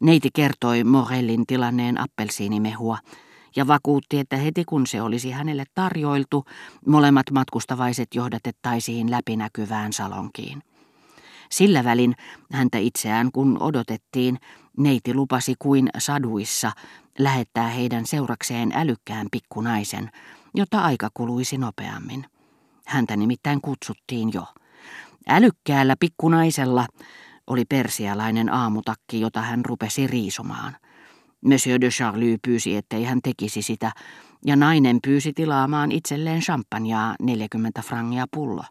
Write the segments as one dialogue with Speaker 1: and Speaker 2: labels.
Speaker 1: Neiti kertoi Morellin tilanneen appelsiinimehua ja vakuutti, että heti kun se olisi hänelle tarjoiltu, molemmat matkustavaiset johdatettaisiin läpinäkyvään salonkiin. Sillä välin häntä itseään kun odotettiin, neiti lupasi kuin saduissa lähettää heidän seurakseen älykkään pikkunaisen, jotta aika kuluisi nopeammin. Häntä nimittäin kutsuttiin jo. Älykkäällä pikkunaisella oli persialainen aamutakki, jota hän rupesi riisumaan. Monsieur de Charlie pyysi, ettei hän tekisi sitä, ja nainen pyysi tilaamaan itselleen champagnea 40 frangia pullo.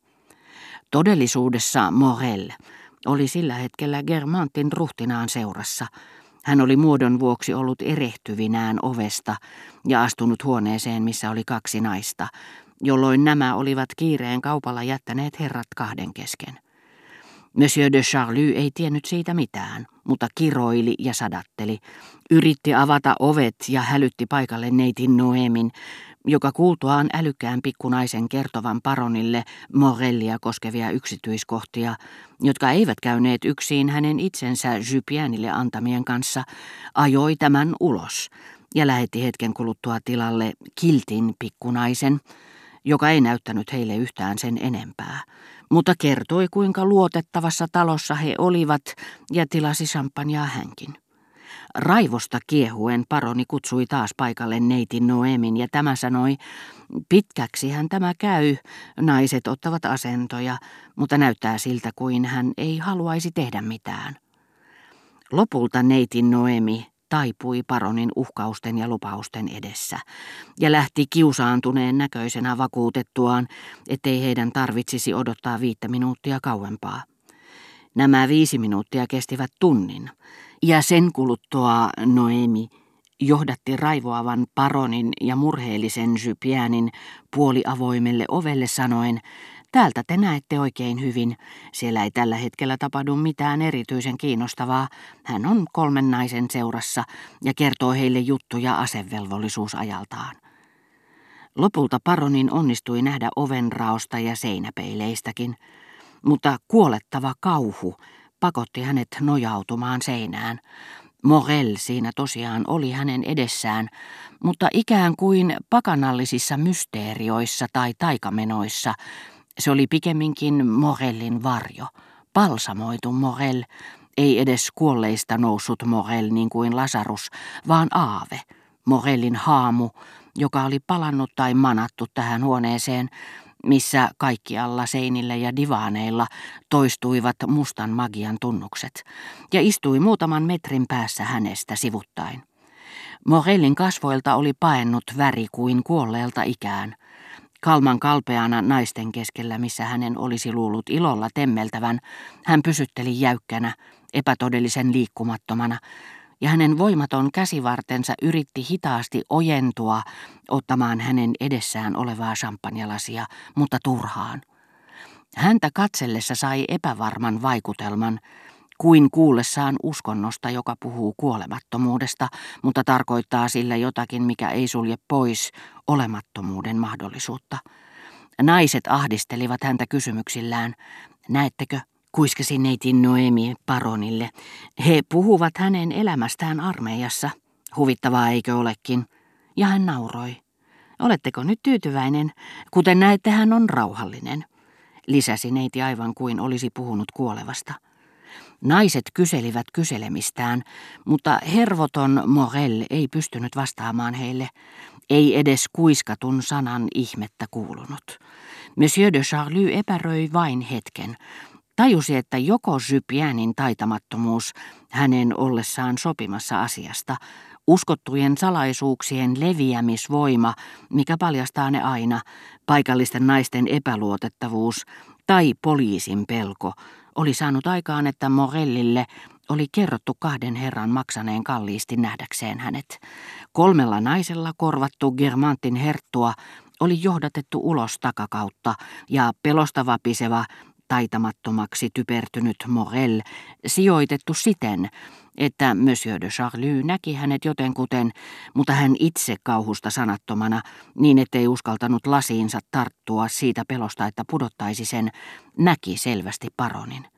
Speaker 1: Todellisuudessa Morel oli sillä hetkellä Germantin ruhtinaan seurassa. Hän oli muodon vuoksi ollut erehtyvinään ovesta ja astunut huoneeseen, missä oli kaksi naista, jolloin nämä olivat kiireen kaupalla jättäneet herrat kahden kesken. Monsieur de Charlie ei tiennyt siitä mitään, mutta kiroili ja sadatteli, yritti avata ovet ja hälytti paikalle neitin Noemin, joka kuultuaan älykkään pikkunaisen kertovan paronille Morellia koskevia yksityiskohtia, jotka eivät käyneet yksin hänen itsensä Jupienille antamien kanssa, ajoi tämän ulos ja lähetti hetken kuluttua tilalle kiltin pikkunaisen, joka ei näyttänyt heille yhtään sen enempää, mutta kertoi kuinka luotettavassa talossa he olivat ja tilasi champagnea hänkin. Raivosta kiehuen paroni kutsui taas paikalle neitin Noemin ja tämä sanoi, pitkäksihän tämä käy, naiset ottavat asentoja, mutta näyttää siltä kuin hän ei haluaisi tehdä mitään. Lopulta neitin Noemi taipui paronin uhkausten ja lupausten edessä ja lähti kiusaantuneen näköisenä vakuutettuaan, ettei heidän tarvitsisi odottaa viittä minuuttia kauempaa. Nämä viisi minuuttia kestivät tunnin, ja sen kuluttua Noemi johdatti raivoavan paronin ja murheellisen Jypiänin puoliavoimelle ovelle sanoen, Täältä te näette oikein hyvin. Siellä ei tällä hetkellä tapahdu mitään erityisen kiinnostavaa. Hän on kolmen naisen seurassa ja kertoo heille juttuja asevelvollisuusajaltaan. Lopulta paronin onnistui nähdä ovenraosta ja seinäpeileistäkin, mutta kuolettava kauhu pakotti hänet nojautumaan seinään. Morel siinä tosiaan oli hänen edessään, mutta ikään kuin pakanallisissa mysteerioissa tai taikamenoissa se oli pikemminkin Morellin varjo, palsamoitu Morel, ei edes kuolleista noussut Morel niin kuin Lasarus, vaan aave, Morellin haamu, joka oli palannut tai manattu tähän huoneeseen, missä kaikkialla seinillä ja divaaneilla toistuivat mustan magian tunnukset, ja istui muutaman metrin päässä hänestä sivuttain. Morellin kasvoilta oli paennut väri kuin kuolleelta ikään. Kalman kalpeana naisten keskellä, missä hänen olisi luullut ilolla temmeltävän, hän pysytteli jäykkänä, epätodellisen liikkumattomana, ja hänen voimaton käsivartensa yritti hitaasti ojentua ottamaan hänen edessään olevaa champagnelasia, mutta turhaan. Häntä katsellessa sai epävarman vaikutelman, kuin kuullessaan uskonnosta, joka puhuu kuolemattomuudesta, mutta tarkoittaa sillä jotakin, mikä ei sulje pois olemattomuuden mahdollisuutta. Naiset ahdistelivat häntä kysymyksillään. Näettekö, kuiskasi neitin Noemi paronille. He puhuvat hänen elämästään armeijassa. Huvittavaa eikö olekin? Ja hän nauroi. Oletteko nyt tyytyväinen? Kuten näette, hän on rauhallinen. Lisäsi neiti aivan kuin olisi puhunut kuolevasta. Naiset kyselivät kyselemistään, mutta hervoton Morel ei pystynyt vastaamaan heille, ei edes kuiskatun sanan ihmettä kuulunut. Monsieur de Charlie epäröi vain hetken, tajusi, että joko Jypiänin taitamattomuus hänen ollessaan sopimassa asiasta, uskottujen salaisuuksien leviämisvoima, mikä paljastaa ne aina, paikallisten naisten epäluotettavuus tai poliisin pelko, oli saanut aikaan, että Morellille oli kerrottu kahden herran maksaneen kalliisti nähdäkseen hänet. Kolmella naisella korvattu Germantin herttua oli johdatettu ulos takakautta ja pelosta vapiseva, taitamattomaksi typertynyt Morel sijoitettu siten, että Monsieur de Charlie näki hänet jotenkuten, mutta hän itse kauhusta sanattomana, niin ettei uskaltanut lasiinsa tarttua siitä pelosta, että pudottaisi sen, näki selvästi paronin.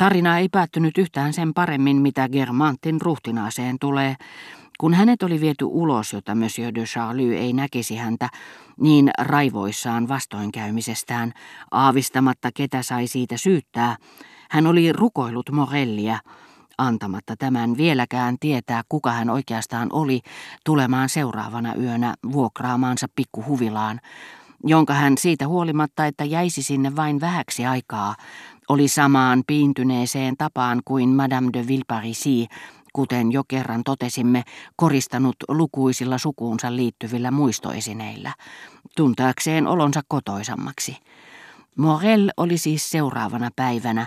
Speaker 1: Tarina ei päättynyt yhtään sen paremmin, mitä Germantin ruhtinaaseen tulee. Kun hänet oli viety ulos, jotta Monsieur de Charlie ei näkisi häntä, niin raivoissaan vastoinkäymisestään, aavistamatta ketä sai siitä syyttää, hän oli rukoillut Morellia, antamatta tämän vieläkään tietää, kuka hän oikeastaan oli, tulemaan seuraavana yönä vuokraamaansa pikkuhuvilaan, jonka hän siitä huolimatta, että jäisi sinne vain vähäksi aikaa, oli samaan piintyneeseen tapaan kuin Madame de Villeparisi, kuten jo kerran totesimme, koristanut lukuisilla sukuunsa liittyvillä muistoesineillä, tuntaakseen olonsa kotoisammaksi. Morel oli siis seuraavana päivänä,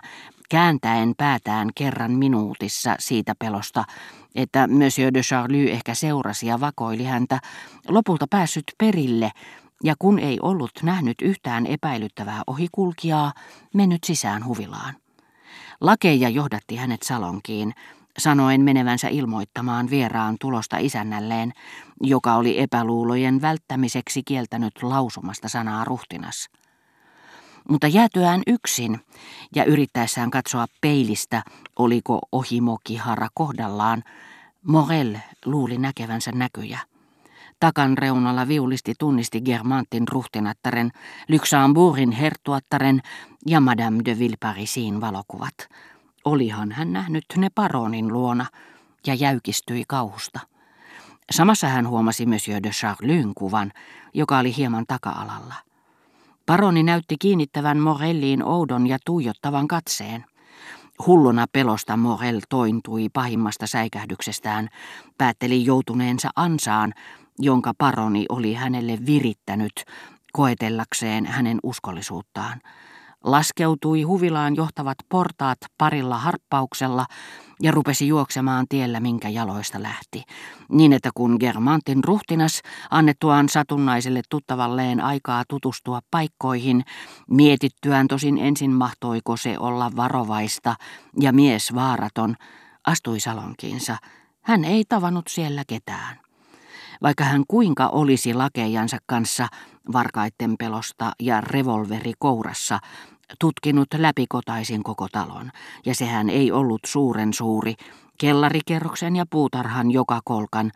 Speaker 1: kääntäen päätään kerran minuutissa siitä pelosta, että Monsieur de Charlie ehkä seurasi ja vakoili häntä, lopulta päässyt perille ja kun ei ollut nähnyt yhtään epäilyttävää ohikulkijaa, mennyt sisään huvilaan. Lakeja johdatti hänet salonkiin, sanoen menevänsä ilmoittamaan vieraan tulosta isännälleen, joka oli epäluulojen välttämiseksi kieltänyt lausumasta sanaa ruhtinas. Mutta jäätyään yksin ja yrittäessään katsoa peilistä, oliko ohimokihara kohdallaan, Morel luuli näkevänsä näkyjä. Takan reunalla viulisti tunnisti Germantin ruhtinattaren, Luxembourgin hertuattaren ja Madame de Villeparisin valokuvat. Olihan hän nähnyt ne paronin luona ja jäykistyi kauhusta. Samassa hän huomasi Monsieur de Charlyn kuvan, joka oli hieman taka-alalla. Paroni näytti kiinnittävän Morelliin oudon ja tuijottavan katseen. Hulluna pelosta Morel tointui pahimmasta säikähdyksestään, päätteli joutuneensa ansaan, jonka paroni oli hänelle virittänyt koetellakseen hänen uskollisuuttaan. Laskeutui huvilaan johtavat portaat parilla harppauksella ja rupesi juoksemaan tiellä, minkä jaloista lähti. Niin, että kun Germantin ruhtinas annettuaan satunnaiselle tuttavalleen aikaa tutustua paikkoihin, mietittyään tosin ensin mahtoiko se olla varovaista ja mies vaaraton, astui salonkiinsa. Hän ei tavannut siellä ketään. Vaikka hän kuinka olisi lakejansa kanssa varkaitten pelosta ja revolveri kourassa, tutkinut läpikotaisin koko talon, ja sehän ei ollut suuren suuri, kellarikerroksen ja puutarhan joka kolkan,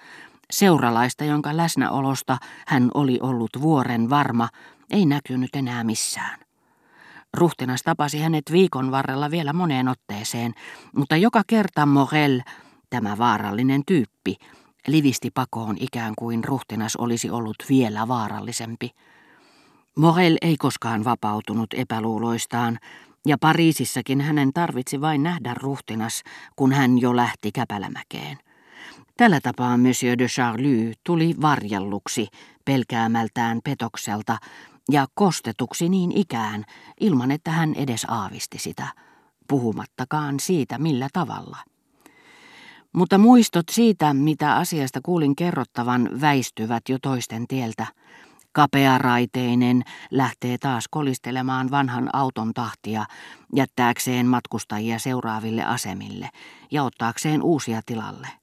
Speaker 1: seuralaista, jonka läsnäolosta hän oli ollut vuoren varma, ei näkynyt enää missään. Ruhtinas tapasi hänet viikon varrella vielä moneen otteeseen, mutta joka kerta Morel, tämä vaarallinen tyyppi, livisti pakoon ikään kuin ruhtinas olisi ollut vielä vaarallisempi. Morel ei koskaan vapautunut epäluuloistaan, ja Pariisissakin hänen tarvitsi vain nähdä ruhtinas, kun hän jo lähti käpälämäkeen. Tällä tapaa Monsieur de Charlie tuli varjelluksi pelkäämältään petokselta ja kostetuksi niin ikään, ilman että hän edes aavisti sitä, puhumattakaan siitä millä tavalla. Mutta muistot siitä, mitä asiasta kuulin kerrottavan, väistyvät jo toisten tieltä. Kapearaiteinen lähtee taas kolistelemaan vanhan auton tahtia, jättääkseen matkustajia seuraaville asemille ja ottaakseen uusia tilalle.